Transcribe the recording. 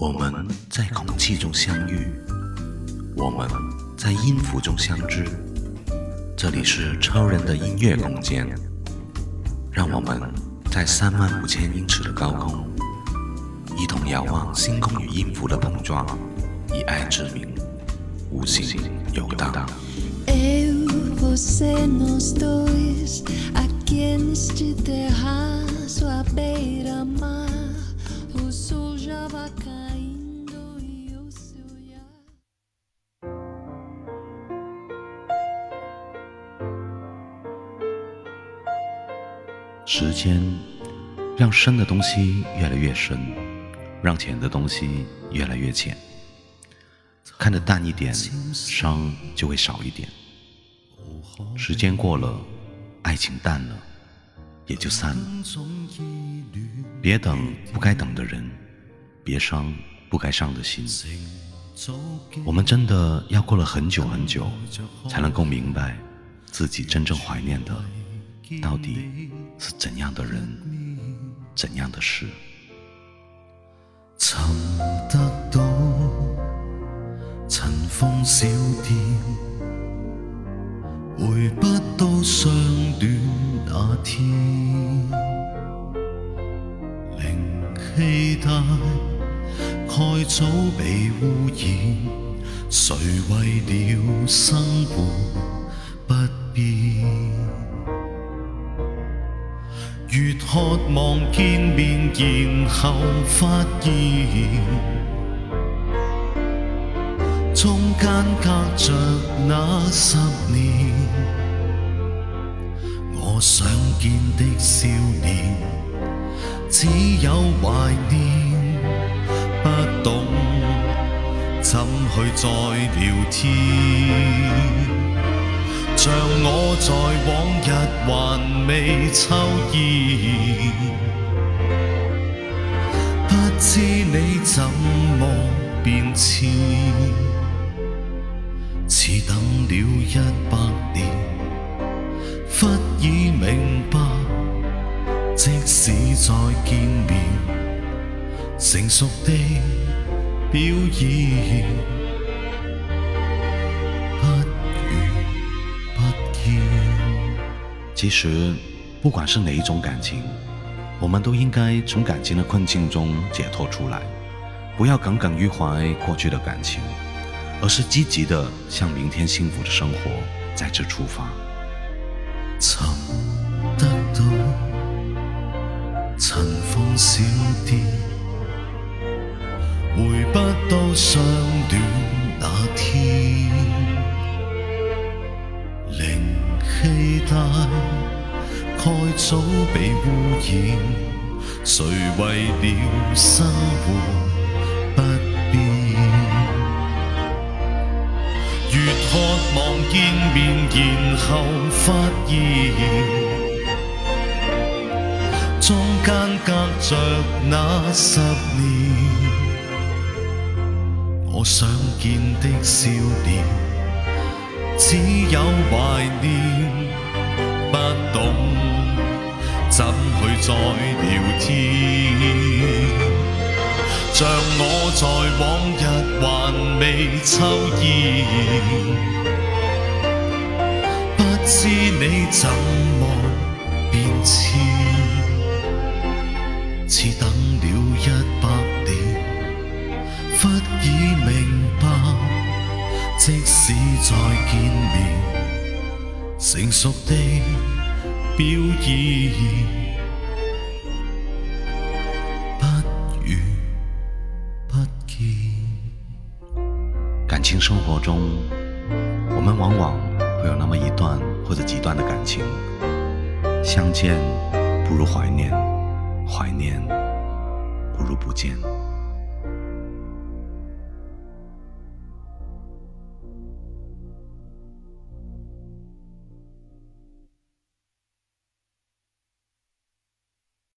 我们在空气中相遇，我们在音符中相知。这里是超人的音乐空间，让我们在三万五千英尺的高空，一同遥望星空与音符的碰撞，以爱之名，无尽游荡。时间让深的东西越来越深，让浅的东西越来越浅。看得淡一点，伤就会少一点。时间过了，爱情淡了，也就散了。别等不该等的人，别伤不该伤的心。我们真的要过了很久很久，才能够明白自己真正怀念的。到底是怎样的人怎样的事寻得到尘封小店回不到相恋那天灵气大概早被污染谁为了生活不变越渴望见面，然后发现中间隔着那十年。我想见的少年，只有怀念，不懂怎去再聊天。像我在往日还未抽烟，不知你怎么变迁。似等了一百年，忽已明白，即使再见面，成熟的表演。其实，不管是哪一种感情，我们都应该从感情的困境中解脱出来，不要耿耿于怀过去的感情，而是积极的向明天幸福的生活再次出发。曾得到，尘封小店，回不到相恋那天。期待，盖早被污染。谁为了生活不变？越渴望见面，然后发现，中间隔着那十年。我想见的笑脸。只有怀念，不懂怎去再聊天。像我在往日还未抽烟，不知你怎么变迁，似等了一百年，忽已明白。即使再见面，成熟表感情生活中，我们往往会有那么一段或者几段的感情，相见不如怀念，怀念不如不见。